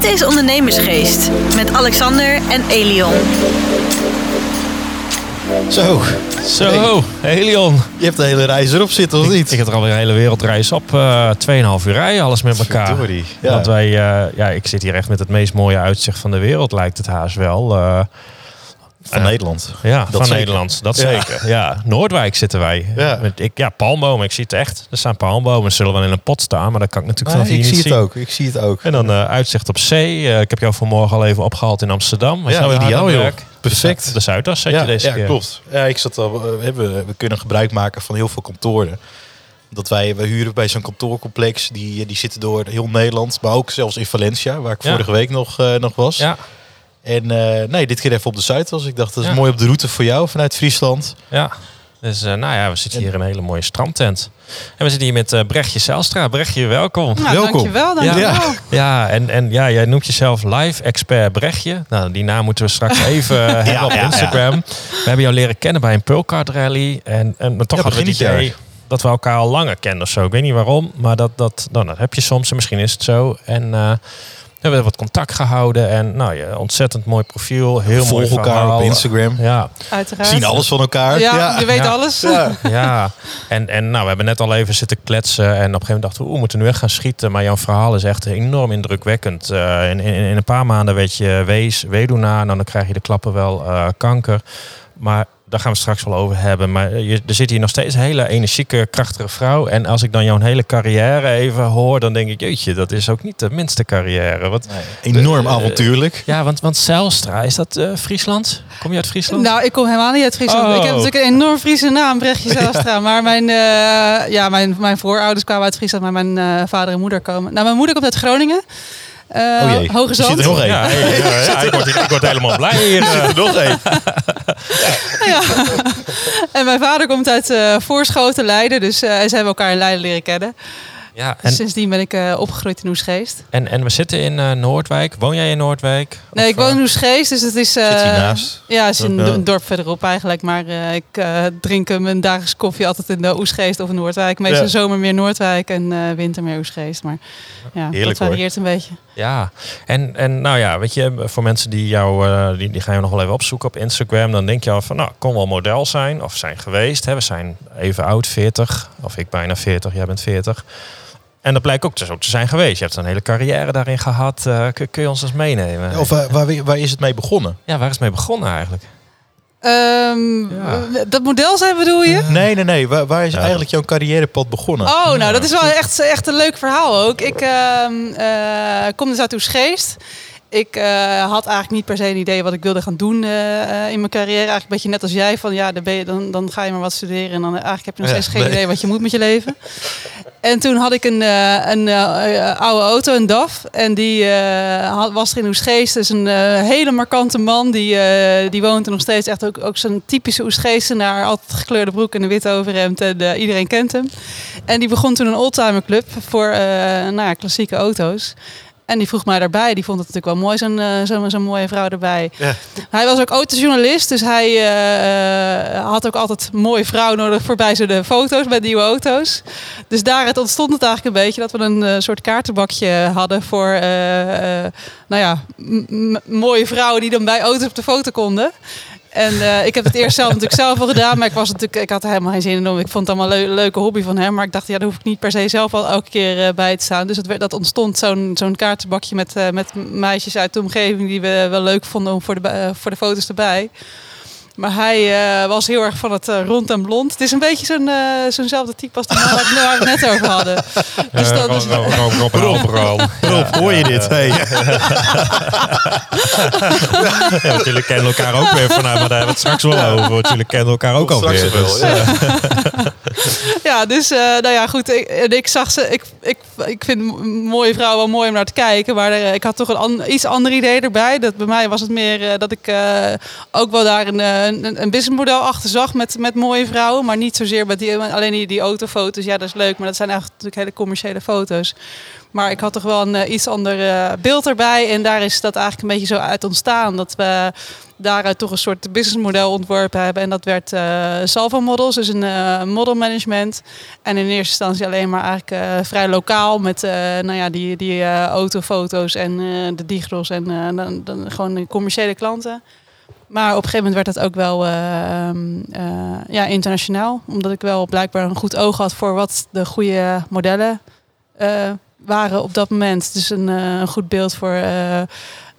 Dit is Ondernemersgeest met Alexander en Elion. Zo, Zo, Helion. je hebt de hele reis erop zitten, of niet? Ik heb er alweer een hele wereldreis op. eh 2,5 uur rijden, alles met elkaar. Verdorie, ja. Want wij, eh, ja, ik zit hier echt met het meest mooie uitzicht van de wereld, lijkt het haast wel. Eh, Van eh, Nederland. ja, van zeker. Nederland, dat Ja. zeker. Ja, Noordwijk zitten wij. Ja. Met, ik, ja, palmbomen, ik zie het echt. Er staan palmbomen, ze zullen wel in een pot staan, maar dat kan ik natuurlijk Nee, vanaf ik hier zie niet het zien. ook. Ik zie het ook. En dan eh, uitzicht op zee. Eh, ik heb jou vanmorgen al even opgehaald in Amsterdam. Was Ja, nou ideaal, het joh. werk. Perfect. De Zuidas zet ja, je deze ja, keer. klopt. Ja, ik zat al, we, hebben, we kunnen gebruik maken van heel veel kantoren. Dat wij, we huren bij zo'n kantoorcomplex. Die, die zitten door heel Nederland. Maar ook zelfs in Valencia, waar ik Ja. vorige week nog, eh, nog was. Ja, En eh, nee, dit keer even op de Zuidas. Ik dacht, dat is Ja. mooi op de route voor jou vanuit Friesland. Ja, dus eh, nou ja, we zitten hier in een hele mooie strandtent. En we zitten hier met eh, Brechtje Zijlstra. Brechtje, welkom. Nou, Welkom. dankjewel, dankjewel. Ja. Ja, en, en ja, jij noemt jezelf live expert Brechtje. Nou, die naam moeten we straks even hebben op ja, Instagram. We hebben jou leren kennen bij een Pearlcard rally. En, en maar toch Ja, hadden we het idee dat we elkaar al langer kennen of zo. Ik weet niet waarom, maar dat, dat, nou, dat heb je soms en misschien is het zo. En eh, we hebben wat contact gehouden. En nou ja, ontzettend mooi profiel. Heel mooi Volg elkaar verhaal. op Instagram. Ja, Uiteraard. Zien alles van elkaar. Ja, je weet Ja. alles. Ja. Ja, en, en nou, we hebben net al even zitten kletsen. En op een gegeven moment dachten we, we moeten nu echt gaan schieten. Maar jouw verhaal is echt enorm indrukwekkend. Eh, in, in, in een paar maanden weet je wees, weduwnaar. Nou, dan krijg je de klappen wel eh, kanker. Maar daar gaan we het straks wel over hebben. Maar je, er zit hier nog steeds een hele energieke, krachtige vrouw. En als ik dan jouw hele carrière even hoor, dan denk ik, jeetje, dat is ook niet de minste carrière. Wat, Enorm Eh, avontuurlijk. ja, want, want Zijlstra, is dat eh, Friesland? Kom je uit Friesland? Nou, ik kom helemaal niet uit Friesland. Oh. Ik heb natuurlijk een enorm Friese naam, Brechtje Zijlstra. Maar mijn, eh, ja, mijn, mijn voorouders kwamen uit Friesland, maar mijn eh, vader en moeder komen. Nou, mijn moeder komt uit Groningen. Eh Oh jee, Hoge er zit Zand. er nog één. Ja, ja, ja, ja, ik, word, ik word helemaal blij hier. eh. Er nog één. Ja. En mijn vader komt uit eh Voorschoten, Leiden. Dus eh, ze hebben elkaar in Leiden leren kennen. Ja, Dus en, sindsdien ben ik eh, opgegroeid in Oesgeest. en, en we zitten in eh, Noordwijk. Woon jij in Noordwijk? Nee, Of, ik woon eh, in Oesgeest, dus het is... eh, Zit hiernaast. Ja, het is een, dorp verderop eigenlijk. Maar eh, ik eh, drink eh, mijn dagelijkse koffie altijd in de Oesgeest of Noordwijk. Meestal Ja. zomer meer Noordwijk en eh, winter meer Oesgeest. Maar ja, Heerlijk, dat varieert een beetje. Ja, en, en nou ja, weet je, voor mensen die jou, eh, die, die gaan je nog wel even opzoeken op Instagram. Dan denk je al van, nou, kon wel model zijn of zijn geweest. Hè. We zijn even oud, 40. Of ik bijna 40, jij bent 40. En dat blijkt ook dus ook te zijn geweest. Je hebt een hele carrière daarin gehad. Eh, kun, kun je ons eens meenemen? Of waar, waar is het mee begonnen? ja, waar is het mee begonnen eigenlijk? Ehm, Ja. Dat model zijn bedoel je? Nee, nee, nee. Waar, waar is Ja. eigenlijk jouw carrièrepad begonnen? Oh, nou, dat is wel echt, echt een leuk verhaal ook. Ik ehm, eh, kom dus uit Oesgeest. Ik eh, had eigenlijk niet per se een idee wat ik wilde gaan doen eh, eh, in mijn carrière. Eigenlijk een beetje net als jij. Van ja, dan, ben je, dan, dan ga je maar wat studeren. En dan eigenlijk heb je nog Ja, steeds geen idee wat je moet met je leven. En toen had ik een, een oude auto, een DAF. En die had, was er in Oesgeest. Dus een hele markante man. Die, die woont er nog steeds. Echt ook, ook zo'n typische Oesgeestenaar. Altijd gekleurde broek en een wit overhemd. En iedereen kent hem. En die begon toen een oldtimer club voor nou ja, klassieke auto's. En die vroeg mij daarbij. Die vond het natuurlijk wel mooi, zo'n eh, zo'n mooie vrouw erbij. Ja. Hij was ook autojournalist, dus hij eh, had ook altijd mooie vrouw nodig voorbij zo de foto's met nieuwe auto's. Dus daaruit ontstond het eigenlijk een beetje dat we een eh, soort kaartenbakje hadden voor nou ja, m- m- mooie vrouwen die dan bij auto's op de foto konden. En eh, ik heb het eerst zelf natuurlijk zelf al gedaan, maar ik, was natuurlijk, ik had er helemaal geen zin in. om. Ik vond het allemaal een leuke hobby van hem. Maar ik dacht, ja, daar hoef ik niet per se zelf al elke keer eh, bij te staan. Dus werd- dat ontstond zo'n kaartenbakje met, eh, met meisjes uit de omgeving die we wel leuk vonden om voor de, voor de foto's erbij. Maar hij eh, was heel erg van het eh, rond en blond. Het is een beetje zo'n, eh, zo'nzelfde type als die man waar, we het net over hadden. Dus dat is, Rob, Rob, Rob hoor je dit? Hey. Ja, want jullie kennen elkaar ook weer vanuit, maar daar hebben we het straks wel over. Want jullie kennen elkaar ook Straks alweer. wel, Dus, ja. ja, dus eh, nou ja, goed. Ik, en ik zag ze. Ik, ik, ik vind mooie vrouwen wel mooi om naar te kijken. Maar eh, ik had toch een iets ander idee erbij. Dat bij mij was het meer eh, dat ik eh, ook wel daar een, een, een businessmodel achter zag met, met mooie vrouwen. Maar niet zozeer met die, alleen die, die autofoto's. Ja, dat is leuk. Maar dat zijn eigenlijk natuurlijk hele commerciële foto's. Maar ik had toch wel een iets ander beeld erbij. En daar is dat eigenlijk een beetje zo uit ontstaan. Dat we daaruit toch een soort businessmodel ontworpen hebben. En dat werd Salvo Models, dus een model management. Nederland. En in eerste instantie alleen maar eigenlijk vrij lokaal met eh, nou ja, die, die eh, autofoto's en eh, de digros en dan, dan gewoon de commerciële klanten. Maar op een gegeven moment werd het ook wel eh, ehm, eh, ja, internationaal. Omdat ik wel blijkbaar een goed oog had voor wat de goede modellen waren op dat moment. Dus een, een goed beeld voor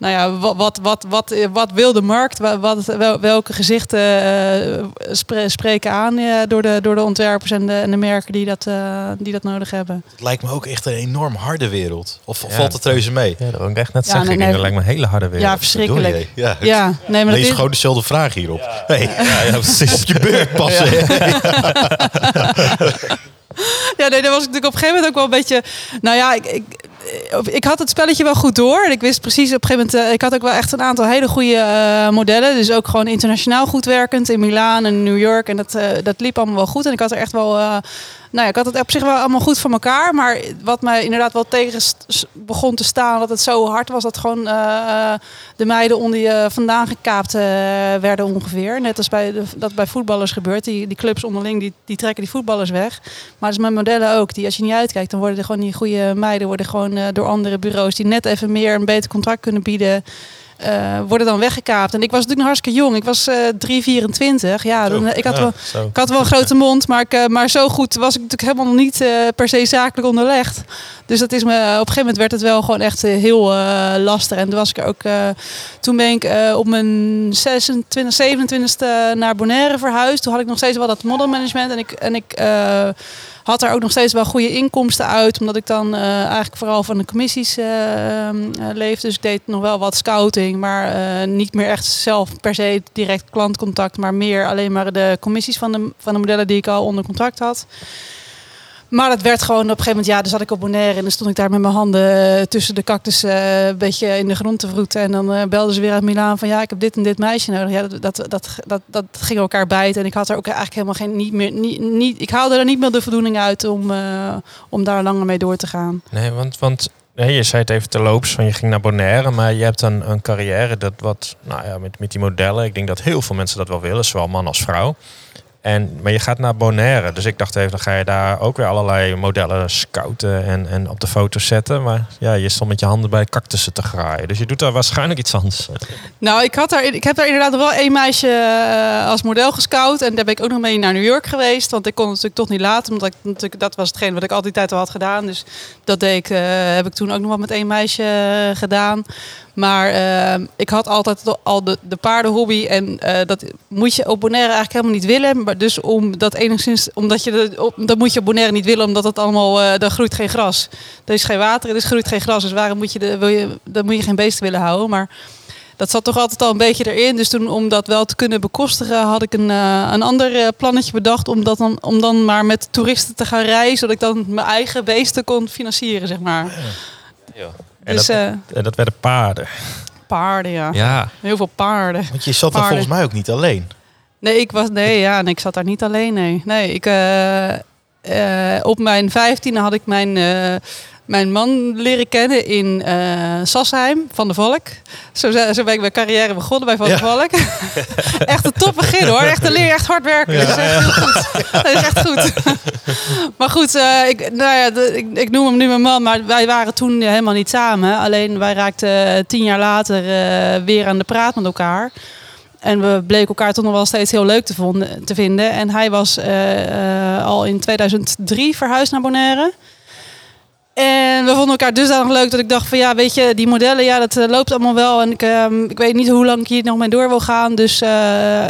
nou ja, wat, wat, wat, wat, wat wil de markt? Wa- Wat, wel- welke gezichten eh, spre- spreken aan eh, door, de, door de ontwerpers en de, en de merken die dat, eh, die dat nodig hebben. Het lijkt me ook echt een enorm harde wereld. Of Ja, valt het reuze mee? Ja, dat wil ik echt net Ja, zeggen. nee, denk, nee. dat lijkt me een hele harde wereld. Ja, verschrikkelijk. Ja. Ja, nee, maar dat Lees is, gewoon dezelfde vraag hierop. Hey, Ja, ja, precies. op je beurt passen. Ja, nee, dat was ik natuurlijk op een gegeven moment ook wel een beetje. Nou ja, ik, ik, ik had het spelletje wel goed door. Ik wist precies op een gegeven moment. eh, ik had ook wel echt een aantal hele goede eh, modellen. Dus ook gewoon internationaal goed werkend in Milaan en New York. En dat, eh, dat liep allemaal wel goed. En ik had er echt wel. Eh, nou ja, ik had het op zich wel allemaal goed voor elkaar. Maar wat mij inderdaad wel tegen begon te staan, dat het zo hard was dat gewoon eh, de meiden onder je vandaan gekaapt eh, werden ongeveer. Net als bij dat bij voetballers gebeurt. Die, die clubs onderling die, die trekken die voetballers weg. Maar dat is met modellen ook. Die als je niet uitkijkt, dan worden er gewoon die goede meiden worden gewoon eh, door andere bureaus die net even meer een beter contract kunnen bieden. Eh, worden dan weggekaapt. En ik was natuurlijk nog hartstikke jong. Ik was eh 3,24. Ja, dan, eh, ik had wel, ik had wel een grote mond, maar, ik, maar zo goed was ik natuurlijk helemaal nog niet per se zakelijk onderlegd. Dus dat is me, op een gegeven moment werd het wel gewoon echt heel lastig. En toen was ik er ook. toen ben ik op mijn 26, 27ste naar Bonaire verhuisd. Toen had ik nog steeds wel dat modelmanagement. En ik, en ik had daar ook nog steeds wel goede inkomsten uit. Omdat ik dan eh, eigenlijk vooral van de commissies eh, eh, leefde. Dus ik deed nog wel wat scouting. Maar niet meer echt zelf per se direct klantcontact. Maar meer alleen maar de commissies van de, van de modellen die ik al onder contract had. Maar dat werd gewoon op een gegeven moment, ja, dan zat ik op Bonaire en dan stond ik daar met mijn handen eh, tussen de cactus eh, een beetje in de grond te vroeten. En dan eh, belden ze weer uit Milaan van ja, ik heb dit en dit meisje nodig. Ja, dat, dat, dat, dat, dat ging elkaar bijten. En ik had er ook eigenlijk helemaal geen, niet meer, niet, niet, ik haalde er niet meer de voldoening uit om, om daar langer mee door te gaan. Nee, want, want nee, je zei het even terloops van je ging naar Bonaire, maar je hebt een, een carrière dat wat, nou ja, met, met die modellen. Ik denk dat heel veel mensen dat wel willen, zowel man als vrouw. En, maar je gaat naar Bonaire, dus ik dacht even, dan ga je daar ook weer allerlei modellen scouten en, en op de foto's zetten. Maar ja, je stond met je handen bij cactussen te graaien, dus je doet daar waarschijnlijk iets anders. Nou, ik, had daar, ik heb daar inderdaad wel één meisje eh, als model gescout. En daar ben ik ook nog mee naar New York geweest. Want ik kon het natuurlijk toch niet laten. Omdat ik, natuurlijk, dat was hetgeen wat ik altijd tijd al had gedaan. Dus dat deed ik, eh, heb ik toen ook nog wat met één meisje eh, gedaan. Maar ik had altijd al de, de paardenhobby. En dat moet je op Bonaire eigenlijk helemaal niet willen. Maar dus om dat enigszins, omdat je de, op, dat moet je op Bonaire niet willen, omdat het allemaal, eh daar groeit geen gras. Er is geen water, er is groeit geen gras. Dus waarom moet je, de, wil je, dan moet je geen beesten willen houden. Maar dat zat toch altijd al een beetje erin. Dus toen, om dat wel te kunnen bekostigen, had ik een, eh, een ander eh, plannetje bedacht. Om, dat dan, om dan maar met toeristen te gaan reizen. Zodat ik dan mijn eigen beesten kon financieren, zeg maar. En, dus dat, eh, en dat werden paarden. paarden, ja. Ja, Heel veel paarden. Want je zat daar Paarden. volgens mij ook niet alleen. Nee, ik was nee, ja, nee, ik zat daar niet alleen. Nee, nee ik, eh, eh, op mijn vijftiende had ik mijn, eh, mijn man leren kennen in eh Sassheim van de Volk. Zo, zo ben ik mijn carrière begonnen bij Van de. Volk. echt een top begin hoor. Echt een leer, echt hard werken. Dat is echt heel goed. Dat is echt goed. maar goed, ik, nou ja, ik, ik noem hem nu mijn man, maar wij waren toen helemaal niet samen. Alleen wij raakten tien jaar later weer aan de praat met elkaar. En we bleken elkaar toch nog wel steeds heel leuk te, vonden, te vinden. En hij was eh, eh, al in 2003 verhuisd naar Bonaire. En we vonden elkaar dusdanig leuk dat ik dacht van ja, weet je, die modellen, ja, dat eh, loopt allemaal wel. En ik, ehm, ik weet niet hoe lang ik hier nog mee door wil gaan. Dus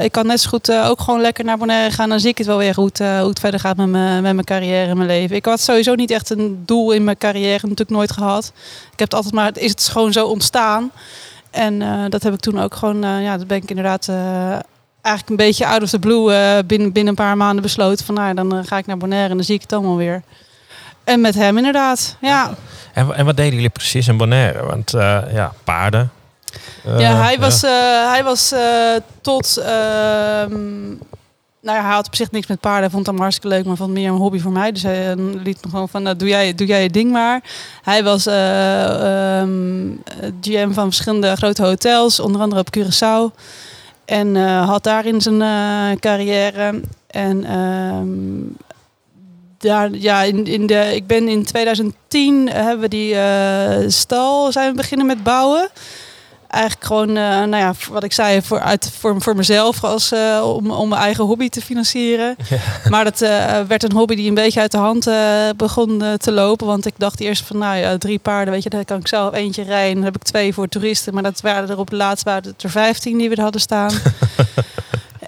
ik kan net zo goed ook gewoon lekker naar Bonaire gaan. Dan zie ik het wel weer goed eh, hoe het verder gaat met, met mijn carrière en mijn leven. Ik had sowieso niet echt een doel in mijn carrière, natuurlijk nooit gehad. Ik heb het altijd maar, het is het gewoon zo ontstaan. En eh, dat heb ik toen ook gewoon, eh, ja, dat ben ik inderdaad eh, eigenlijk een beetje out of the blue binnen, binnen een paar maanden besloten. Van nou, dan ga ik naar Bonaire en dan zie ik het allemaal weer. En met hem inderdaad, ja. en, en wat deden jullie precies in Bonaire? Want ja, paarden. Ja, hij was, hij was tot... nou hij had op zich niks met paarden. Hij vond het hartstikke leuk, maar vond meer een hobby voor mij. Dus hij eh, liet me gewoon van, nou, doe, jij, doe jij je ding maar. Hij was eh, ehm, GM van verschillende grote hotels, onder andere op Curaçao. En eh, had daarin zijn carrière. En ehm, daar, ja, in, in de, ik ben in 2010 hebben we die stal zijn we beginnen met bouwen. Eigenlijk gewoon, eh, nou ja, wat ik zei, voor, uit, voor, voor mezelf als, eh, om, om mijn eigen hobby te financieren. Maar dat eh, werd een hobby die een beetje uit de hand begon te lopen. Want ik dacht eerst van, nou ja, drie paarden, weet je, daar kan ik zelf eentje rijden. Dan heb ik twee voor toeristen. Maar dat waren er op het laatst waren het er vijftien die we er hadden staan.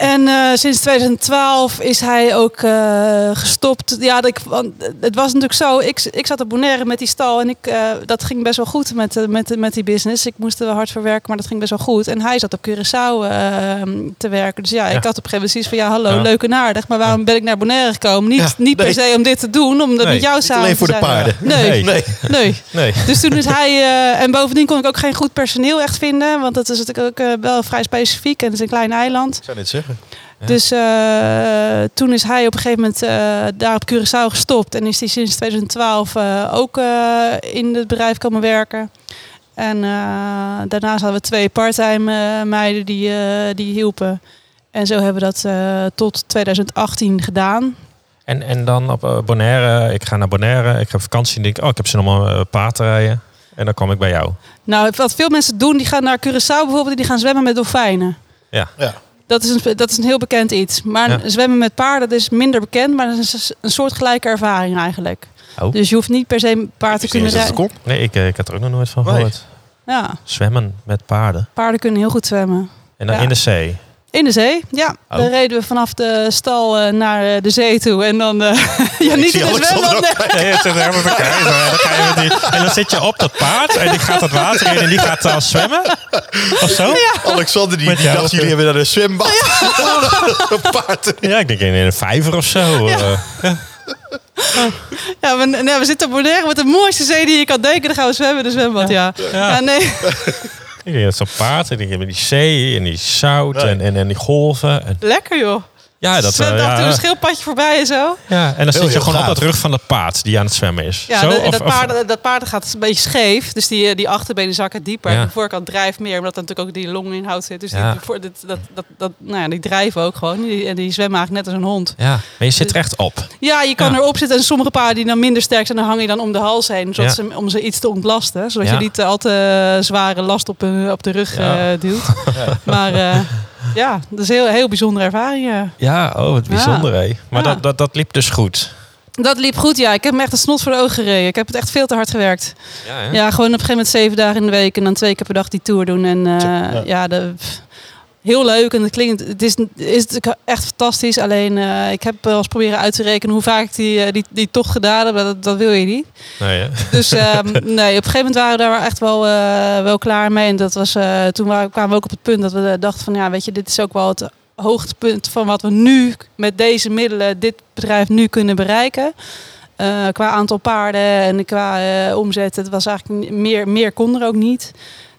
En eh, sinds 2012 is hij ook eh, gestopt. Ja, dat ik, want het was natuurlijk zo. Ik, ik zat op Bonaire met die stal en ik, eh, dat ging best wel goed met, met, met die business. Ik moest er wel hard voor werken, maar dat ging best wel goed. En hij zat op Curaçao eh, te werken. Dus ja, Ja. ik had op een gegeven moment zoiets van... ja, hallo, Ja. leuk en aardig. Maar waarom ben ik naar Bonaire gekomen? Niet, niet nee. per se om dit te doen, om dat Nee, met jou samen alleen te voor de paarden. Nee, Nee. nee. Nee. Nee. Dus toen is hij... en bovendien kon ik ook geen goed personeel echt vinden. Want dat is natuurlijk ook wel vrij specifiek. En het is een klein eiland. Ik zou dit zeggen. Ja. Dus eh, toen is hij op een gegeven moment eh, daar op Curaçao gestopt. En is hij sinds 2012 eh, ook eh, in het bedrijf komen werken. En eh, daarnaast hadden we twee parttime meiden die, eh, die hielpen. En zo hebben we dat eh, tot 2018 gedaan. En, en dan op Bonaire, ik ga naar Bonaire, ik heb vakantie en denk, oh, ik heb een uh, paard te rijden. En dan kom ik bij jou. Nou, wat veel mensen doen, die gaan naar Curaçao bijvoorbeeld... en die gaan zwemmen met dolfijnen. Ja. Ja. Dat is, een, dat is een heel bekend iets. Maar Ja. zwemmen met paarden dat is minder bekend, maar dat is een soortgelijke ervaring eigenlijk. Oh. Dus je hoeft niet per se een paard te kunnen rijden. Nee, ik, eh, ik had er ook nog nooit van Nee. gehoord. Ja, Zwemmen met paarden. paarden kunnen heel goed zwemmen. En dan Ja. in de zee. In de zee, ja. Oh. Dan reden we vanaf de stal eh, naar eh, de zee toe. En dan, eh, ja, niet in de zwembad. nee. Het helemaal En dan zit je op dat paard en die gaat het water in en die gaat dan zwemmen. Of zo? Alexander die, die dacht, jullie hebben naar een zwembad. een paard. Ja, ik denk in een vijver of zo. eh. Ja, we, nee, we zitten op Bonaire met de mooiste zee die je kan denken. Dan gaan we zwemmen in de zwembad, ja. ja. Ja. nee. Ik denk, dat zo'n paard ik heb die zee en die zout en, en, en die golven. En, Lekker joh. Ja, dat, Zwemt eh, af en toe ja, een schildpadje voorbij en zo. ja, en dan Heel, zit je gewoon op dat rug van dat paard die aan het zwemmen is. Ja, Zo, dat, of- dat, of- paarden, dat paarden gaat een beetje scheef. Dus die, eh, die achterbenen zakken dieper. Ja. En de voorkant drijft meer. Omdat er natuurlijk ook die longinhoud zit. Dus Ja. die, voor, dit, dat, dat, dat, nou ja, die drijven ook gewoon. Die, en die zwemmen eigenlijk net als een hond. ja, maar je zit er echt op. Ja, je kan Ja. erop zitten. En sommige paarden die dan minder sterk zijn, dan hang je dan om de hals heen. Zodat Ja. ze, om ze iets te ontlasten. Zodat Ja. je niet al te zware last op, hun- op de rug Ja. eh, duwt. Maar eh, ja, dat is een heel, heel bijzondere ervaring. ja. Ja, oh, wat bijzonder hé. Maar Ja. dat, dat, dat liep dus goed. Dat liep goed, ja. Ik heb me echt een snot voor de ogen gereden. Ik heb het echt veel te hard gewerkt. Ja? Ja, gewoon op een gegeven moment zeven dagen in de week en dan twee keer per dag die tour doen. En eh, Ja. ja, de, pff, heel leuk en het klinkt, het is, is echt fantastisch. Alleen eh, ik heb wel eens proberen uit te rekenen hoe vaak ik die, eh, die, die tocht gedaan heb. Dat, dat wil je niet. Dus ehm, nee, op een gegeven moment waren we daar echt wel, eh, wel klaar mee. En dat was, eh, toen waren, kwamen we ook op het punt dat we eh, dachten van ja, weet je, dit is ook wel het hoogtepunt van wat we nu met deze middelen, dit bedrijf nu kunnen bereiken. Eh, qua aantal paarden en qua eh, omzet. Het was eigenlijk meer, meer kon er ook niet.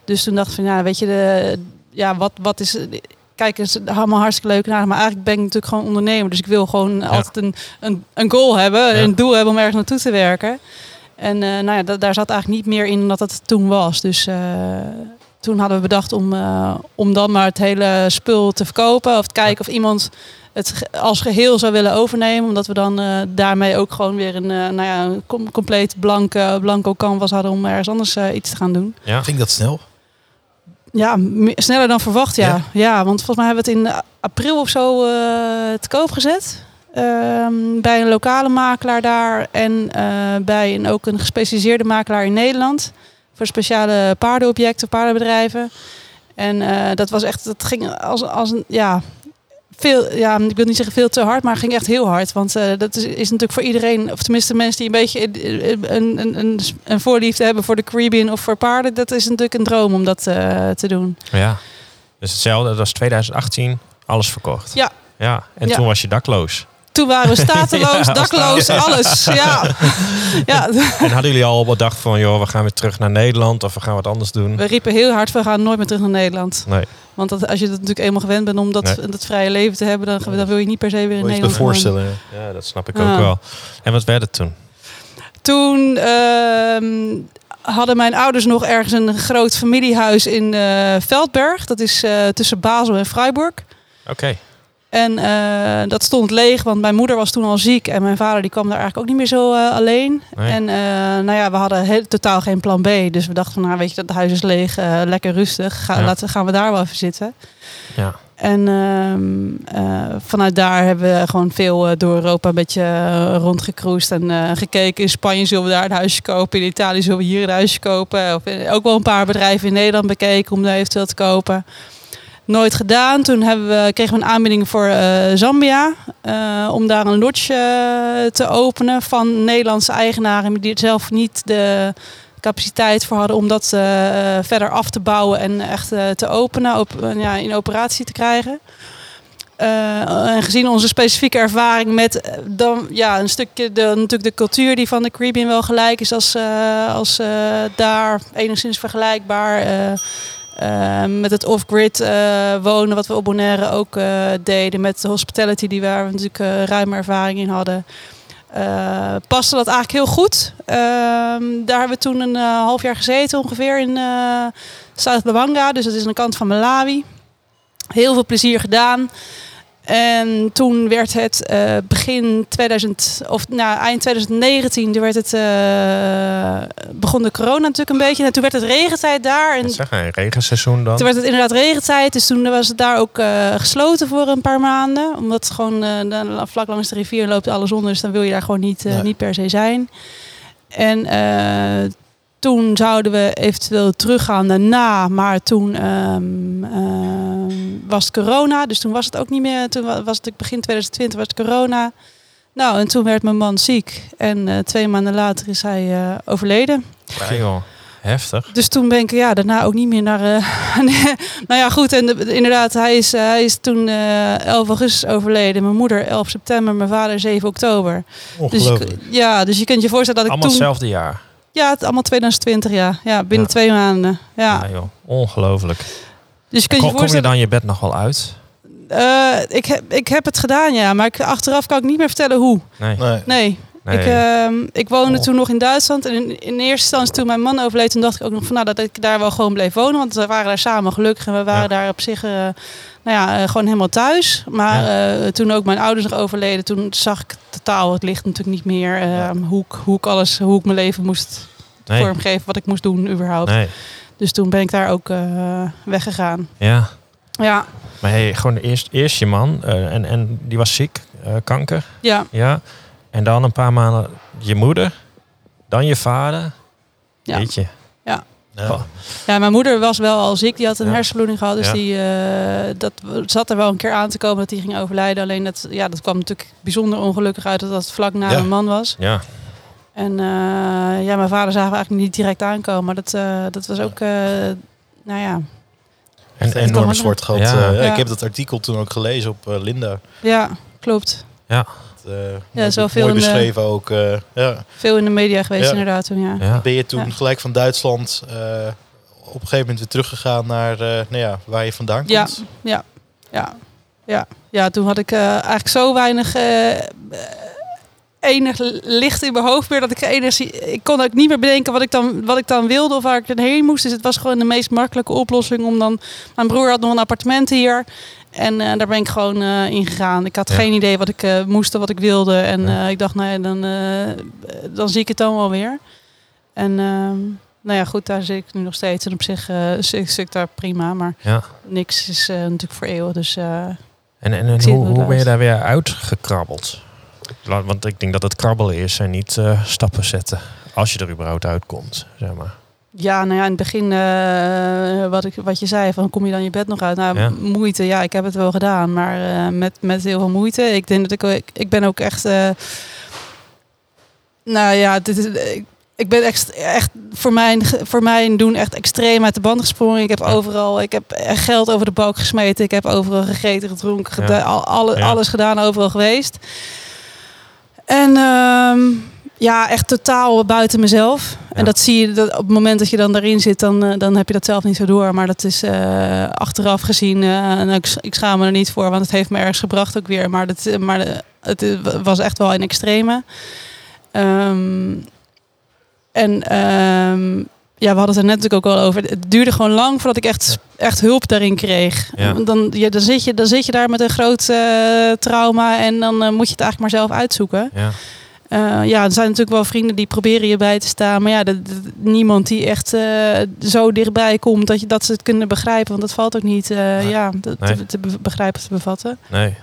Dus toen dacht ik van ja, weet je, de, ja, wat, wat is. Kijk, het is allemaal hartstikke leuk en aardig, maar eigenlijk ben ik natuurlijk gewoon ondernemer. Dus ik wil gewoon altijd een, een, een goal hebben, Ja. een doel hebben om ergens naartoe te werken. En eh, nou ja, da- daar zat eigenlijk niet meer in dan dat het toen was. Dus eh, toen hadden we bedacht om, eh, om dan maar het hele spul te verkopen. Of te kijken of iemand het als geheel zou willen overnemen. Omdat we dan eh, daarmee ook gewoon weer een, eh, nou ja, een com- compleet blanke, blanco canvas hadden om ergens anders iets te gaan doen. Ja. Ging dat snel? Ja, sneller dan verwacht, ja. Ja? ja. want volgens mij hebben we het in april of zo eh, te koop gezet. Ehm, bij een lokale makelaar daar en eh, bij een, ook een gespecialiseerde makelaar in Nederland. Voor speciale paardenobjecten, paardenbedrijven. En eh, dat was echt, dat ging als, als een, ja, veel, ja, ik wil niet zeggen veel te hard, maar ging echt heel hard. Want eh, dat is, is natuurlijk voor iedereen, of tenminste mensen die een beetje eh, een, een, een, een voorliefde hebben voor de Caribbean of voor paarden, dat is natuurlijk een droom om dat eh, te doen. ja. Dus hetzelfde, dat was 2018, alles verkocht. Ja. Ja, en Ja. toen was je dakloos. Toen waren we stateloos, Ja, dakloos, alles. Ja. ja, En hadden jullie al bedacht van, joh, we gaan weer terug naar Nederland of we gaan wat anders doen? we riepen heel hard, we gaan nooit meer terug naar Nederland. Nee. Want dat, als je dat natuurlijk eenmaal gewend bent om dat, Nee. dat vrije leven te hebben, dan, dan wil je niet per se weer in Moet je Nederland voorstellen. Ja, dat snap ik ook wel. En wat werd het toen? Toen ehm, hadden mijn ouders nog ergens een groot familiehuis in eh, Veldberg. Dat is eh, tussen Basel en Freiburg. Oké. En eh, dat stond leeg, want mijn moeder was toen al ziek. En mijn vader die kwam daar eigenlijk ook niet meer zo eh, alleen. Nee. En eh, nou ja, we hadden heel, totaal geen plan B. Dus we dachten van, nou weet je, dat huis is leeg, lekker rustig. Ga, Ja. laten, gaan we daar wel even zitten. Ja. En ehm, eh, vanuit daar hebben we gewoon veel door Europa een beetje rondgecruised en gekeken. In Spanje zullen we daar een huisje kopen. In Italië zullen we hier een huisje kopen. Of ook wel een paar bedrijven in Nederland bekeken om daar eventueel te kopen. Nooit gedaan. Toen hebben we, kregen we een aanbieding voor eh, Zambia. eh, om daar een lodge eh, te openen van Nederlandse eigenaren. Die zelf niet de capaciteit voor hadden om dat verder af te bouwen en echt te openen, op, ja, in operatie te krijgen. En gezien onze specifieke ervaring met dan, ja, een stukje de, natuurlijk de cultuur die van de Caribbean wel gelijk is als, als daar, enigszins vergelijkbaar. Eh, eh, met het off-grid eh, wonen, wat we op Bonaire ook eh, deden, met de hospitality die waar we natuurlijk eh, ruime ervaring in hadden paste dat eigenlijk heel goed. Uh, daar hebben we toen een half jaar gezeten ongeveer in uh, Zuid-Bawanga. Dus dat is aan de kant van Malawi. Heel veel plezier gedaan. En toen werd het uh, begin 2000, of nou, eind 2019, toen werd het, uh, begon de corona natuurlijk een beetje. En toen werd het regentijd daar. En zeg een regenseizoen dan? Toen werd het inderdaad regentijd, dus toen was het daar ook uh, gesloten voor een paar maanden. Omdat gewoon uh, vlak langs de rivier loopt alles onder, dus dan wil je daar gewoon niet, uh, niet per se zijn. En uh, toen zouden we eventueel teruggaan daarna, maar toen um, uh, was het corona, dus toen was het ook niet meer. Toen was het begin 2020 was het corona. Nou, en toen werd mijn man ziek en uh, twee maanden later is hij uh, overleden. Ja, joh. Heftig. Dus toen ben ik ja, daarna ook niet meer naar. Uh, nou ja, goed. En de, inderdaad, hij is, uh, hij is toen uh, 11 augustus overleden. Mijn moeder 11 september, mijn vader 7 oktober. Ongelooflijk. Dus je, ja, dus je kunt je voorstellen dat ik allemaal toen. hetzelfde jaar. Ja, het allemaal 2020, ja. Ja, binnen ja. twee maanden. Ja, ja joh. Ongelooflijk. Dus je kunt kom, je voorstellen. kom je dan je bed nog wel uit? Uh, ik, heb, ik heb het gedaan, ja. Maar ik, achteraf kan ik niet meer vertellen hoe. Nee. Nee. Nee. Nee. Ik, uh, ik woonde Oh. toen nog in Duitsland. En in, in eerste instantie toen mijn man overleed, toen dacht ik ook nog van nou, dat ik daar wel gewoon bleef wonen. Want we waren daar samen gelukkig en we waren Ja. daar op zich uh, nou ja, uh, gewoon helemaal thuis. Maar uh, toen ook mijn ouders nog overleden, toen zag ik totaal het licht natuurlijk niet meer. Uh, hoe, ik, hoe ik alles, hoe ik mijn leven moest Nee. vormgeven, wat ik moest doen überhaupt. Nee. Dus toen ben ik daar ook weggegaan. Ja. Ja, Maar hey, gewoon eerst, eerst je man eh, en, en die was ziek, eh, kanker. ja, Ja. En dan een paar maanden je moeder. Dan je vader. Ja. Weet je. Ja. Ja, mijn moeder was wel al ziek. Die had een Ja. hersenbloeding gehad. Dus Ja. die, eh, dat zat er wel een keer aan te komen dat hij ging overlijden. Alleen dat, ja, dat kwam natuurlijk bijzonder ongelukkig uit dat dat vlak na Ja. mijn man was. Ja. En eh, ja, mijn vader zagen we eigenlijk niet direct aankomen. Maar dat, eh, dat was ook, eh, nou ja, En, Een en, enorme dan- zwart gat. Ja. eh, ja, Ja. Ik heb dat artikel toen ook gelezen op Linda. ja, klopt. ja. Uh, Ja, zo veel mooi in de- beschreven ook. eh, ja. Veel in de media geweest Ja. inderdaad toen, ja. ja. Ben je toen Ja. gelijk van Duitsland eh, op een gegeven moment weer teruggegaan naar eh, nou ja, waar je vandaan komt? Ja. Ja, ja, ja. Ja, toen had ik eh, eigenlijk zo weinig eh, eh, enig licht in mijn hoofd meer dat ik energie, ik kon ook niet meer bedenken wat ik dan wat ik dan wilde of waar ik dan heen moest. Dus het was gewoon de meest makkelijke oplossing om dan. Mijn broer had nog een appartement hier. En eh, daar ben ik gewoon eh in gegaan. Ik had Ja. geen idee wat ik eh, moest of wat ik wilde. En Ja. ik dacht, nou ja, dan, dan zie ik het dan wel weer. En ehm, nou ja, goed, daar zit ik nu nog steeds. En op zich zit, ik daar prima. Maar ja. niks is natuurlijk voor eeuwig. Dus En, en, en hoe, hoe ben je daar weer uitgekrabbeld? Want ik denk dat het krabbelen is en niet eh, stappen zetten. Als je er überhaupt uitkomt, zeg maar. ja, nou ja, in het begin, eh, wat, ik, wat je zei, van kom je dan je bed nog uit? Nou, Ja. moeite, ja, ik heb het wel gedaan, maar eh, met, met heel veel moeite. Ik denk dat ik, ik, ik ben ook echt, nou ja, dit is, ik, ik ben echt, echt voor, mijn, voor mijn doen echt extreem uit de band gesprongen. Ik heb Ja. overal, ik heb geld over de balk gesmeten. Ik heb overal gegeten, gedronken, Ja. geda- al, alle, alles gedaan, overal geweest. En ehm, ja, echt totaal buiten mezelf. Ja. En dat zie je dat op het moment dat je dan daarin zit, dan, eh, dan heb je dat zelf niet zo door. Maar dat is eh, achteraf gezien, eh, en ik, ik schaam me er niet voor, want het heeft me ergens gebracht ook weer. Maar, dat, maar het was echt wel in extreme. Ehm, en ehm, ja, we hadden het er net natuurlijk ook al over. Het duurde gewoon lang voordat ik echt, echt hulp daarin kreeg. Ja. Dan, ja, dan, zit je, dan zit je daar met een groot eh, trauma en dan eh, moet je het eigenlijk maar zelf uitzoeken. Ja. Eh, ja, er zijn natuurlijk wel vrienden die proberen je bij te staan. Maar ja, de- de- niemand die echt zo dichtbij komt dat, je, dat ze het kunnen begrijpen. Want dat valt ook niet Nee. ja, te, Nee. te, te be- begrijpen, te bevatten. Nee.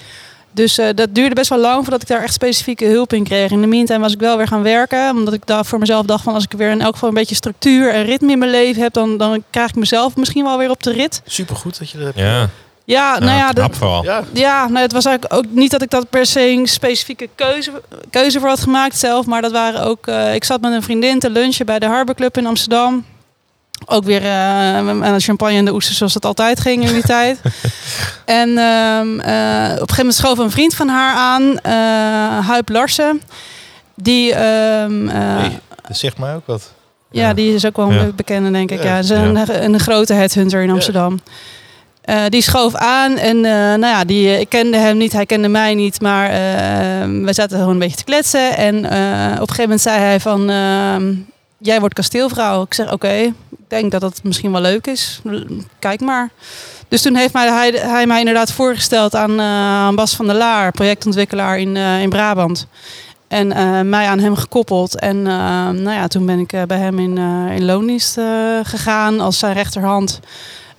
Dus eh, dat duurde best wel lang voordat ik daar echt specifieke hulp in kreeg. In de meantime was ik wel weer gaan werken. Omdat ik daar voor mezelf dacht van als ik weer in elk geval een beetje structuur en ritme in mijn leven heb, dan, dan krijg ik mezelf misschien wel weer op de rit. Supergoed dat je dat hebt. Ja. Ja, nou ja, knap dat, vooral. Ja, ja nou, het was eigenlijk ook niet dat ik dat per se een specifieke keuze, keuze voor had gemaakt zelf. Maar dat waren ook. eh, ik zat met een vriendin te lunchen bij de Harbor Club in Amsterdam. Ook weer eh, aan de champagne en de oesters zoals het altijd ging in die tijd. En eh, op een gegeven moment schoof een vriend van haar aan, eh Huip Larsen. Die, ehm, eh, hey, dat zegt mij ook wat. ja, Ja. die is ook wel een Ja. bekende, denk ik. Ja. Ja, ze is een, een grote headhunter in Amsterdam. Eh, die schoof aan en eh, nou ja, die, eh, ik kende hem niet, hij kende mij niet, maar eh, we zaten gewoon een beetje te kletsen. En eh, op een gegeven moment zei hij van, jij wordt kasteelvrouw. Ik zeg, oké, denk dat dat misschien wel leuk is. Kijk maar. Dus toen heeft mij, hij, hij mij inderdaad voorgesteld aan, eh, aan Bas van der Laar, projectontwikkelaar in, eh, in Brabant. En eh, mij aan hem gekoppeld. En nou ja, toen ben ik bij hem in, in loondienst gegaan als zijn rechterhand.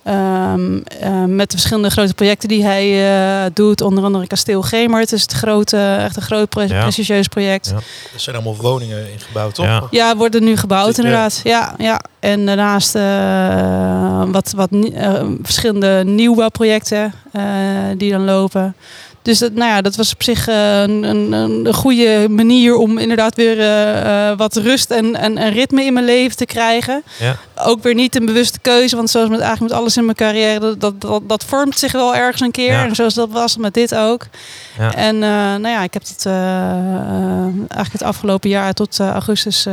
Ehm, eh, met de verschillende grote projecten die hij eh, doet. Onder andere Kasteel Gemert. is het grote, echt een groot pre- Ja. prestigieus project. Ja. Er zijn allemaal woningen ingebouwd, toch? Ja. Ja, worden nu gebouwd inderdaad. Ja, ja. En daarnaast eh, wat, wat eh, verschillende nieuwbouwprojecten eh, die dan lopen. Dus dat, nou ja, dat was op zich eh, een, een, een goede manier om inderdaad weer eh, eh, wat rust en, en, en ritme in mijn leven te krijgen. Ja. Ook weer niet een bewuste keuze, want zoals met eigenlijk met alles in mijn carrière, dat, dat, dat, dat vormt zich wel ergens een keer. Ja. En zoals dat was met dit ook. Ja. En nou ja, ik heb het eigenlijk het afgelopen jaar tot augustus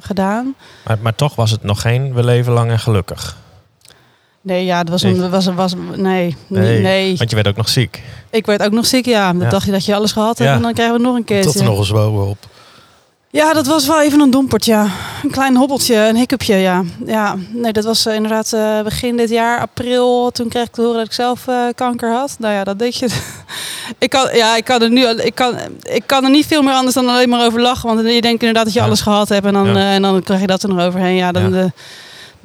gedaan. Maar, maar toch was het nog geen we leven lang en gelukkig. Nee, ja, dat was Nee. een, was, een- was, nee, nee, nee. Want je werd ook nog ziek. Ik werd ook nog ziek, ja. Dan Ja. dacht je dat je alles gehad hebt Ja. en dan krijgen we nog een keertje. Tot er nog eens bovenop. Ja, dat was wel even een dompert, ja. Een klein hobbeltje, een hiccupje, ja. Ja, nee, dat was eh, inderdaad eh, begin dit jaar, april. Toen kreeg ik te horen dat ik zelf eh, kanker had. Nou ja, dat deed je. ik, kan, ja, ik, kan er nu, ik, kan, ik kan er niet veel meer anders dan alleen maar over lachen. Want je denkt inderdaad dat je Ja. alles gehad hebt. En dan, Ja. en dan krijg je dat er nog overheen. Ja, dan... Ja.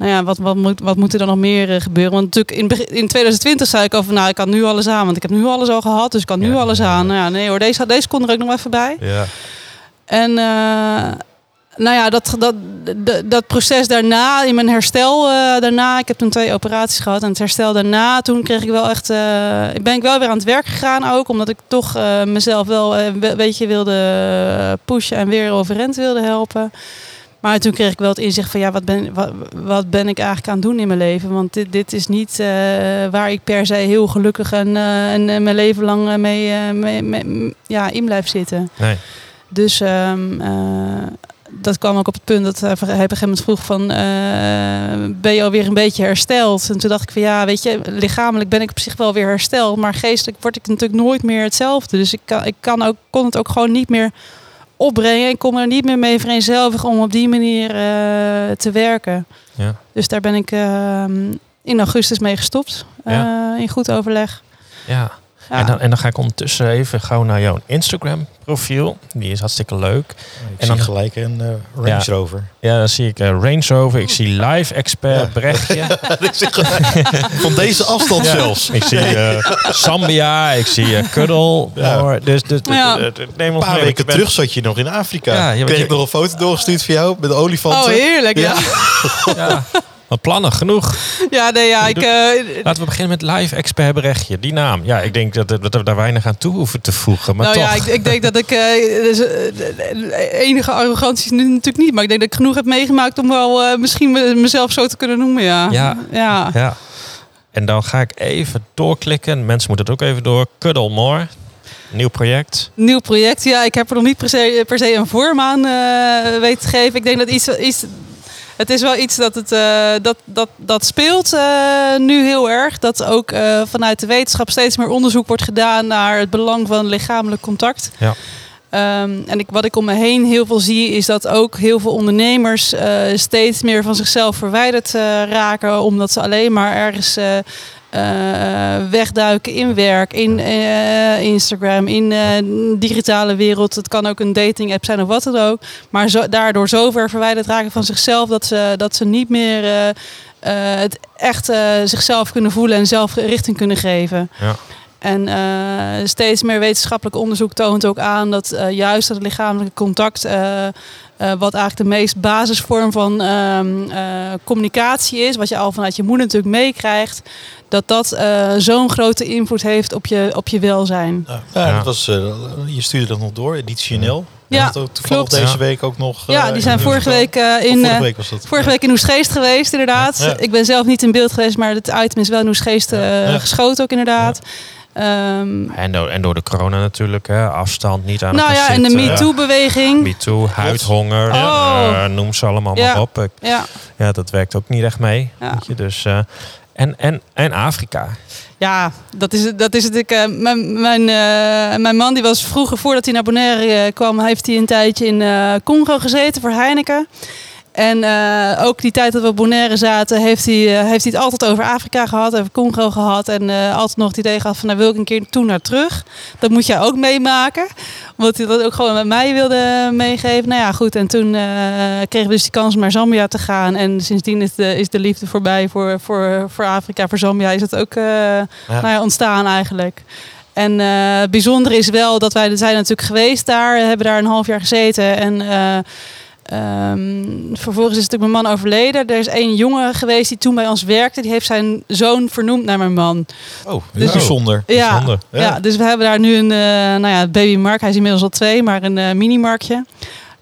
Nou ja, wat, wat, moet, wat moet er dan nog meer eh, gebeuren? Want natuurlijk in, in 2020 zei ik al van, nou, ik kan nu alles aan. Want ik heb nu alles al gehad, dus ik kan nu Ja. alles aan. Nou ja, nee hoor, deze, deze kon er ook nog even bij. Ja. En eh, nou ja, dat, dat, dat, dat proces daarna, in mijn herstel eh, daarna, ik heb toen twee operaties gehad. En het herstel daarna, toen kreeg ik wel echt, eh, ben ik wel weer aan het werk gegaan ook. Omdat ik toch mezelf wel een beetje wilde pushen en weer overeind wilde helpen. Maar toen kreeg ik wel het inzicht van, ja, wat ben, wat, wat ben ik eigenlijk aan het doen in mijn leven? Want dit, dit is niet eh, waar ik per se heel gelukkig en, eh, en mijn leven lang eh, mee, mee, mee- ja, in blijf zitten. Nee. Dus ehm, eh, dat kwam ook op het punt dat hij op een gegeven moment vroeg van... ben je alweer een beetje hersteld? En toen dacht ik van ja, weet je, lichamelijk ben ik op zich wel weer hersteld. Maar geestelijk word ik natuurlijk nooit meer hetzelfde. Dus ik, kan, ik kan ook, kon het ook gewoon niet meer opbrengen. Ik kon er niet meer mee vereenzelvigen om op die manier eh, te werken. Ja. Dus daar ben ik ehm, in augustus mee gestopt. Ja. eh, in goed overleg. Ja. Ja. En, dan, en dan ga ik ondertussen even gauw naar jouw Instagram profiel. Die is hartstikke leuk. Ik En zie dan- gelijk een eh, Range. Rover. Ja, dan zie ik eh, Range Rover. Ik zie live expert Ja. Brechtje. Ik Van deze afstand Ja. zelfs. Ik zie eh, Zambia, ik zie Cuddle. Dus, dus, Een paar mee. weken Ik terug zat je nog in Afrika. Ja, ja, want Kreeg je- ik nog een foto doorgestuurd van jou met de olifanten. Oh, heerlijk. Ja, Ja. Wat plannen, genoeg. ja, nee, ja ik, eh, Laten we beginnen met live expert Brechtje. Die naam. Ja, ik denk dat, dat we daar weinig aan toe hoeven te voegen. Maar nou toch. ja, ik, ik denk dat ik. dus, de enige arrogantie is nu natuurlijk niet. Maar ik denk dat ik genoeg heb meegemaakt om wel eh, misschien me- mezelf zo te kunnen noemen. Ja. Ja. ja. Ja. En dan ga ik even doorklikken. Mensen moeten het ook even door. Cuddle More. Nieuw project. Nieuw project. Ja, ik heb er nog niet per se, per se een vorm aan weten te geven. Ik denk dat iets. iets het is wel iets dat, het, eh, dat, dat, dat speelt eh, nu heel erg. Dat ook eh, vanuit de wetenschap steeds meer onderzoek wordt gedaan naar het belang van lichamelijk contact. Ja. Ehm, en ik, wat ik om me heen heel veel zie, is dat ook heel veel ondernemers steeds meer van zichzelf verwijderd raken, omdat ze alleen maar ergens wegduiken in werk, in eh, Instagram, in eh, digitale wereld. Het kan ook een dating app zijn of wat dan ook. Maar zo, daardoor zo ver verwijderd raken van zichzelf dat ze, dat ze niet meer eh, eh, het echt eh, zichzelf kunnen voelen en zelf richting kunnen geven. Ja. En eh, steeds meer wetenschappelijk onderzoek toont ook aan dat eh, juist het lichamelijke contact, eh, eh, wat eigenlijk de meest basisvorm van ehm, eh, communicatie is, wat je al vanuit je moeder natuurlijk meekrijgt, dat dat eh, zo'n grote invloed heeft op je, op je welzijn. Ja. Dat was, eh, je stuurde dat nog door, editie Chanel. Ja, Dat ook toevallig klopt. deze week ook nog. ja, eh, die zijn vorige week, eh, in, vorige eh, week was dat. vorige week in Oesgeest geweest, inderdaad. Ja. Ik ben zelf niet in beeld geweest, maar het item is wel in Oesgeest eh, Ja. geschoten ook inderdaad. Ehm, En, door, en door de corona natuurlijk, hè, afstand niet aan nou elkaar ja, en de zitten. MeToo-beweging. Me Too, huidhonger, Oh. eh, noem ze allemaal Ja. maar op. Ik- Ja. Ja, dat werkt ook niet echt mee. Ja. Weet je, dus, eh, en, en, en Afrika. Ja, dat is het. Dat is het. Ik, eh, mijn, mijn, mijn man die was vroeger, voordat hij naar Bonaire kwam, heeft hij een tijdje in Congo gezeten voor Heineken. En eh, ook die tijd dat we op Bonaire zaten, heeft hij, eh, heeft hij het altijd over Afrika gehad, over Congo gehad. En eh, altijd nog het idee gehad van, nou wil ik een keer toe naar terug. Dat moet jij ook meemaken. Omdat hij dat ook gewoon met mij wilde meegeven. Nou ja, goed. En toen kregen we dus die kans om naar Zambia te gaan. En sindsdien is de, is de liefde voorbij voor, voor, voor Afrika. Voor Zambia is het ook nou ja, ontstaan eigenlijk. En het bijzondere is wel dat wij er zijn natuurlijk geweest daar. Hebben daar een half jaar gezeten. En ehm, vervolgens is natuurlijk mijn man overleden. Er is één jongen geweest die toen bij ons werkte. Die heeft zijn zoon vernoemd naar mijn man. Oh, Dus- bijzonder. Ja, Bijzonder. ja. Ja. dus we hebben daar nu een eh nou ja, babymarkt. Hij is inmiddels al twee, maar een eh minimarktje.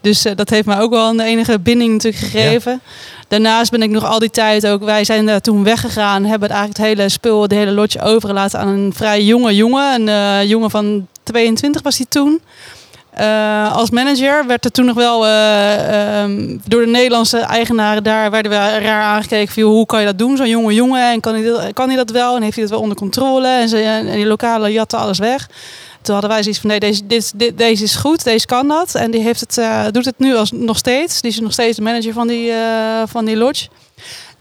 Dus eh, dat heeft mij ook wel een enige binding natuurlijk gegeven. Daarnaast ben ik nog al die tijd ook... Wij zijn daar toen weggegaan. Hebben het eigenlijk het hele spul, de hele lotje overgelaten aan een vrij jonge jongen. Een jongen van 22 was hij toen. Eh, als manager werd er toen nog wel eh, ehm, door de Nederlandse eigenaren daar werden we raar aangekeken hoe kan je dat doen, zo'n jonge jongen en kan hij, dat, kan hij dat wel en heeft hij dat wel onder controle en, ze, en die lokale jatten alles weg. Toen hadden wij zoiets van nee, deze, dit, deze is goed, deze kan dat en die heeft het, eh, doet het nu als, nog steeds. Die is nog steeds de manager van die, van die lodge.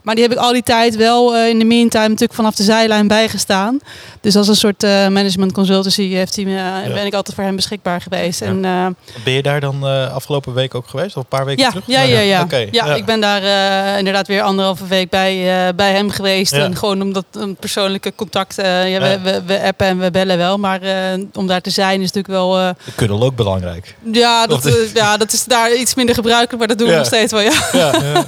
Maar die heb ik al die tijd wel eh, in de meantime natuurlijk vanaf de zijlijn bijgestaan. Dus als een soort eh, management consultancy heeft hij, eh, ben ik altijd voor hem beschikbaar geweest. Ja. En, Ben je daar dan afgelopen week ook geweest? Of een paar weken ja, terug? ja, ja, ja. Ja, ik ben daar inderdaad weer anderhalve week bij, bij hem geweest. En gewoon omdat een persoonlijke contact. we, we, we appen en we bellen wel. Maar om daar te zijn is natuurlijk wel. De kuddel ook belangrijk. ja, dat, ja, dat is daar iets minder gebruikelijk. Maar dat doen we nog steeds wel. Ja. Ja, ja.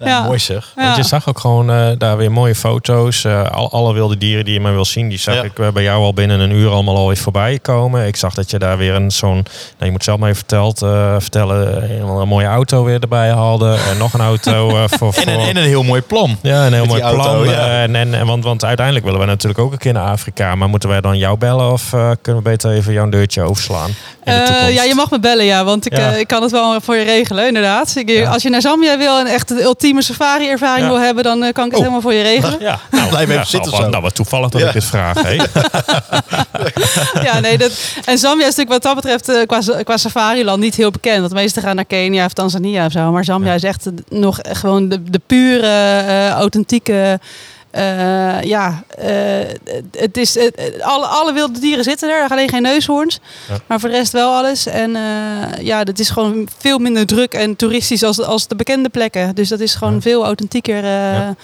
Ja. Mooi zeg. Want je zag ook gewoon eh, daar weer mooie foto's. Al, alle wilde dieren die je maar wil zien, die zag ik eh, bij jou al binnen een uur allemaal alweer voorbij komen. Ik zag dat je daar weer een zo'n, nou, je moet zelf maar even verteld, vertellen, een, een mooie auto weer erbij hadden. En nog een auto voor. En een, en een heel mooi plan. ja, een heel mooi plan. auto, en, en, en want, want uiteindelijk willen we natuurlijk ook een keer naar Afrika. Maar moeten wij dan jou bellen of kunnen we beter even jouw deurtje overslaan de ja, je mag me bellen, ja. Want ik, ik kan het wel voor je regelen, inderdaad. Ik. Als je naar Zambia wil en echt de ultieme safari-ervaring Ja. wil hebben, dan eh, kan ik het Oh. helemaal voor je regelen. Ja, nou, Blijf even ja, zitten nou, zo. Nou, wat toevallig dat Ja. ik dit vraag. Hè? Ja, nee, dat, en Zambia is natuurlijk wat dat betreft eh, qua, qua safariland niet heel bekend. Want de meesten gaan naar Kenia of Tanzania of zo. Maar Zambia Ja. is echt eh, nog gewoon de, de pure, eh, authentieke... eh, ja, eh, het is, alle, alle wilde dieren zitten er, alleen geen neushoorns. Ja. Maar voor de rest wel alles. En eh, ja, het is gewoon veel minder druk en toeristisch als, als de bekende plekken. Dus dat is gewoon Ja. veel authentieker, Ja.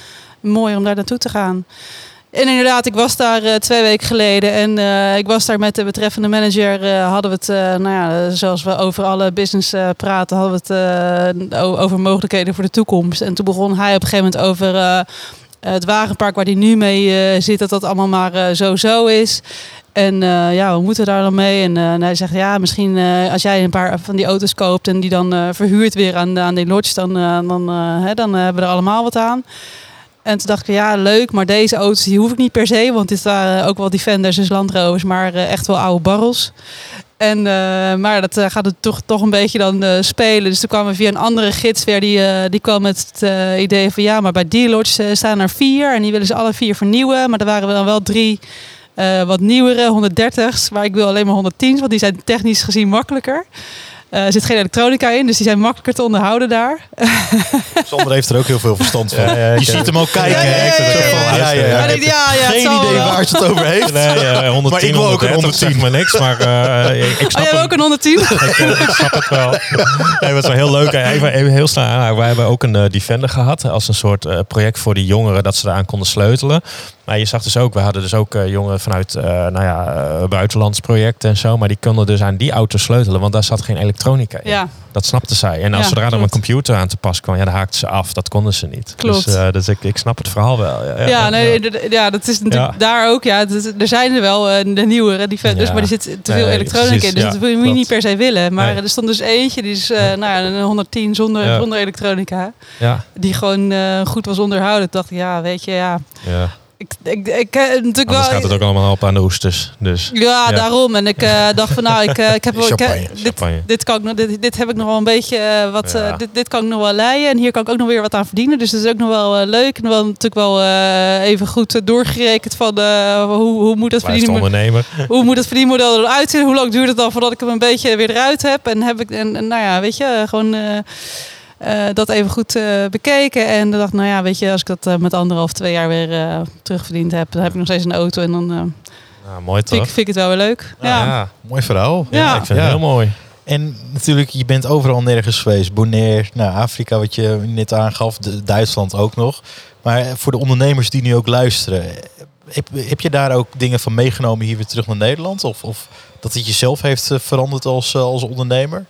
mooi om daar naartoe te gaan. En inderdaad, ik was daar twee weken geleden en ik was daar met de betreffende manager. hadden we het, nou ja, zoals we over alle business praten, hadden we het over mogelijkheden voor de toekomst. En toen begon hij op een gegeven moment over het wagenpark waar hij nu mee eh, zit, dat dat allemaal maar eh, zo-zo is. En eh, ja, we moeten daar dan mee? En, eh, hij zegt, ja, misschien eh, als jij een paar van die auto's koopt en die dan eh, verhuurt weer aan, aan die lodge, dan, eh, dan, eh, hè, dan hebben we er allemaal wat aan. En toen dacht ik, ja, leuk, maar deze auto's die hoef ik niet per se. Want dit waren ook wel Defenders, dus Land Rovers, maar eh, echt wel oude barrels. En, eh, maar dat eh, gaat het toch, toch een beetje dan eh, spelen. Dus toen kwamen we via een andere gids weer. Die, eh, die kwam met het eh, idee van ja, maar bij die lodge eh, staan er vier. En die willen ze alle vier vernieuwen. Maar er waren dan wel drie eh, wat nieuwere 130's. Maar ik wil alleen maar 110's, want die zijn technisch gezien makkelijker. Eh, er zit geen elektronica in, dus die zijn makkelijker te onderhouden daar. Sander heeft er ook heel veel verstand van. Ja, ja, ik je ziet hem ook kijken. Ja, ja. Maar Geen idee wel. waar ze het over heeft. Nee, eh, 110, Maar ik wil ook een 130 zegt me niks, maar eh, ik, ik Oh, snap jij hem. ook een 110? ik, ik snap het wel. Nee, het was wel heel leuk. Even, even heel snel aan. Wij hebben ook een eh, Defender gehad. Als een soort eh, project voor die jongeren. Dat ze eraan konden sleutelen. Maar je zag dus ook. We hadden dus ook jongeren vanuit eh, nou ja, buitenlands projecten en zo. Maar die konden dus aan die auto sleutelen. Want daar zat geen elektronica in. Ja, Dat snapten zij. En als Ja, zodra er een computer aan te pas kwam. Ja, dan haakten ze af. Dat konden ze niet. Klopt. Dus, eh, dus ik, ik snap het verhaal wel. Ja, ja, ja, nee, ja. ja, dat is natuurlijk Ja. daar ook. Ja, dat- er zijn er wel eh, de nieuwere Defenders, Ja. maar er zit te veel Nee, elektronica precies, in. Dus ja, dat moet je niet per se willen. Maar Nee. er stond dus eentje, die is eh, nou ja, een 110 zonder, Ja. zonder elektronica. ja, Die gewoon goed was onderhouden. Ik dacht, ja, weet je, ja. Ik, ik, ik, eh, natuurlijk Anders wel. gaat het ook allemaal op aan de oesters. Dus Ja, Ja. daarom. En ik eh, dacht van nou, ik, eh, ik heb wel. ik heb- Champagne, dit, dit, kan ik, nog- dit, dit heb ik nog wel een beetje wat. Ja. eh, dit, dit kan ik nog wel leiden. En hier kan ik ook nog weer wat aan verdienen. Dus dat is ook nog wel leuk. En wel natuurlijk wel eh, even goed doorgerekend van hoe, hoe moet dat verdienen. ondernemer. Hoe moet het verdienmodel eruit zien? Hoe lang duurt het dan voordat ik hem een beetje weer eruit heb? En heb ik, en, en nou ja, weet je, eh, gewoon eh, dat even goed eh, bekeken. En dan dacht nou ja, weet je, als ik dat eh, met anderhalf, twee jaar weer eh, terugverdiend heb, dan heb ik nog steeds een auto. En dan eh, Ja, mooi vind, ik, toch? vind ik het wel weer leuk. Ja. ja. Mooi verhaal. Ja, Ja. ik vind Ja. het heel mooi. En natuurlijk, je bent overal nergens geweest. Bonaire, nou, Afrika, wat je net aangaf. De, Duitsland ook nog. Maar voor de ondernemers die nu ook luisteren. Heb, heb je daar ook dingen van meegenomen hier weer terug naar Nederland? Of, of dat het jezelf heeft veranderd als, als ondernemer?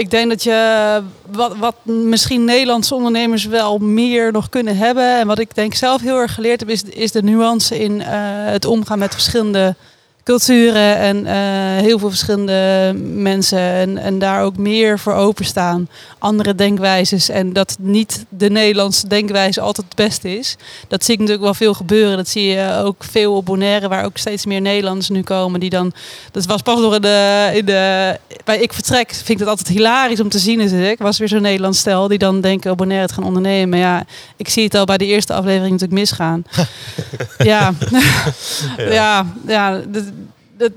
Ik denk dat je wat, wat misschien Nederlandse ondernemers wel meer nog kunnen hebben. En wat ik denk zelf heel erg geleerd heb, is, is de nuance in eh, het omgaan met verschillende culturen en eh, heel veel verschillende mensen. En, en daar ook meer voor openstaan. Andere denkwijzes. En dat niet de Nederlandse denkwijze altijd het beste is. Dat zie ik natuurlijk wel veel gebeuren. Dat zie je ook veel op Bonaire, waar ook steeds meer Nederlanders nu komen. Die dan, dat was pas in de, in de, bij Ik Vertrek, vind ik dat altijd hilarisch om te zien natuurlijk. Was weer zo'n Nederlands stel die dan denken op Bonaire het gaan ondernemen. Maar ja, ik zie het al bij de eerste aflevering natuurlijk misgaan. ja. ja, ja, dat, dat,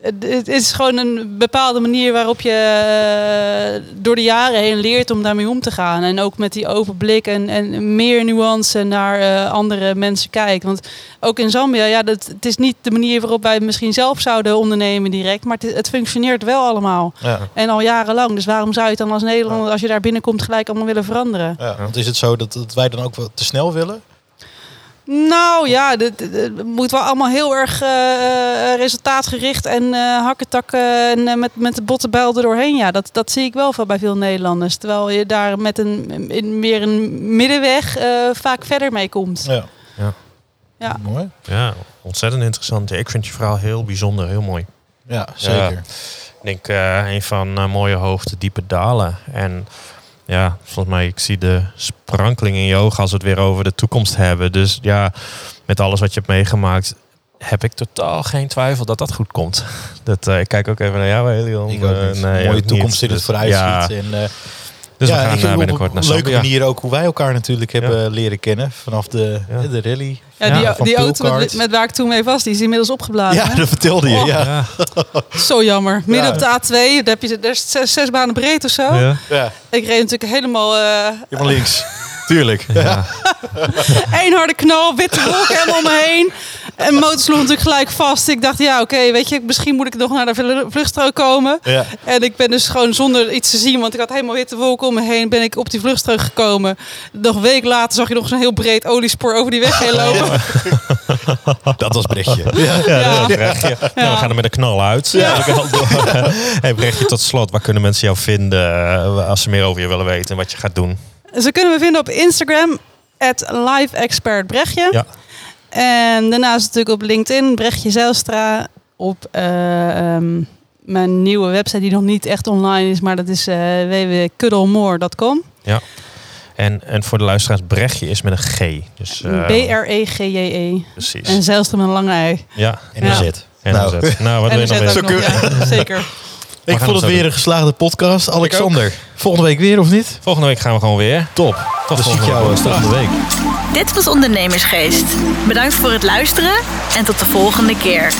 het het is gewoon een bepaalde manier waarop je eh, door de jaren heen leert om daarmee om te gaan. En ook met die open blik en, en meer nuance naar eh, andere mensen kijken. Want ook in Zambia, ja, dat, het is niet de manier waarop wij het misschien zelf zouden ondernemen direct. Maar het, het functioneert wel allemaal. Ja. En al jarenlang. Dus waarom zou je het dan als Nederlander, als je daar binnenkomt, gelijk allemaal willen veranderen? Ja, want is het zo dat, dat wij dan ook te snel willen? Nou ja, het moet wel allemaal heel erg eh, resultaatgericht en eh hakketakken en eh, met, met de botte bijl er doorheen. Ja, dat, dat zie ik wel veel bij veel Nederlanders. Terwijl je daar met een in meer een middenweg eh, vaak verder mee komt. Ja. Ja. Ja. Mooi. Ja, ontzettend interessant. Ik vind je verhaal heel bijzonder, heel mooi. Ja, zeker. Ik denk eh, een van eh, mooie hoogte, diepe dalen. En ja, volgens mij, ik zie de sprankeling in je ogen als we het weer over de toekomst hebben. Dus ja, met alles wat je hebt meegemaakt, heb ik totaal geen twijfel dat dat goed komt. Dat, eh, ik kijk ook even naar jou, Helion. Ook Eh, nee, Mooie toekomst in het Dus, vooruitziet. Ja, En, eh, dus ja, we gaan eh, op binnenkort een naar leuke manier ook hoe wij elkaar natuurlijk hebben leren kennen. Vanaf de, Ja. de rally. Ja, die, die auto met, met waar ik toen mee was, die is inmiddels opgeblazen. Ja, hè? dat vertelde je. Ja. Ja, Zo jammer. Midden Ja. op de A2, daar heb je daar is zes, zes banen breed of zo. ja. Ja. Ik reed natuurlijk helemaal eh Helemaal links. Tuurlijk. Ja. Eén harde knal, witte wolken helemaal om me heen. En de motor sloeg natuurlijk gelijk vast. Ik dacht, ja, oké, weet je, misschien moet ik nog naar de vlu- vluchtstrook komen. Ja. En ik ben dus gewoon zonder iets te zien, want ik had helemaal witte wolken om me heen, ben ik op die vluchtstrook gekomen. Nog een week later zag je nog zo'n heel breed oliespoor over die weg heen lopen. Dat was Brechtje. Ja. Ja, Ja. dat Brechtje. Nou, we gaan er met een knal uit. hey, Brechtje, tot slot. Waar kunnen mensen jou vinden eh, als ze meer over je willen weten en wat je gaat doen? Ze kunnen we vinden op Instagram, @liveexpertbrechtje. Ja. En daarnaast natuurlijk op LinkedIn, Brechtje Zijlstra. Op eh, ehm, mijn nieuwe website die nog niet echt online is, maar dat is eh www.kuddelmoor.com. En, en voor de luisteraars, Brechtje is met een G. Dus, eh, B-R-E-G-J-E. Precies. En Zijlstra met een lange ei. ja. En een Ja. zet. En Nou, nou, nou, wat en wil je nog meer? ja, zeker. Ik gaan vond het weer een geslaagde podcast. Alexander, volgende week weer of niet? Volgende week gaan we gewoon weer. Top. Tot ik volgende jou week. eh, volgende week. Dit was Ondernemersgeest. Bedankt voor het luisteren en tot de volgende keer.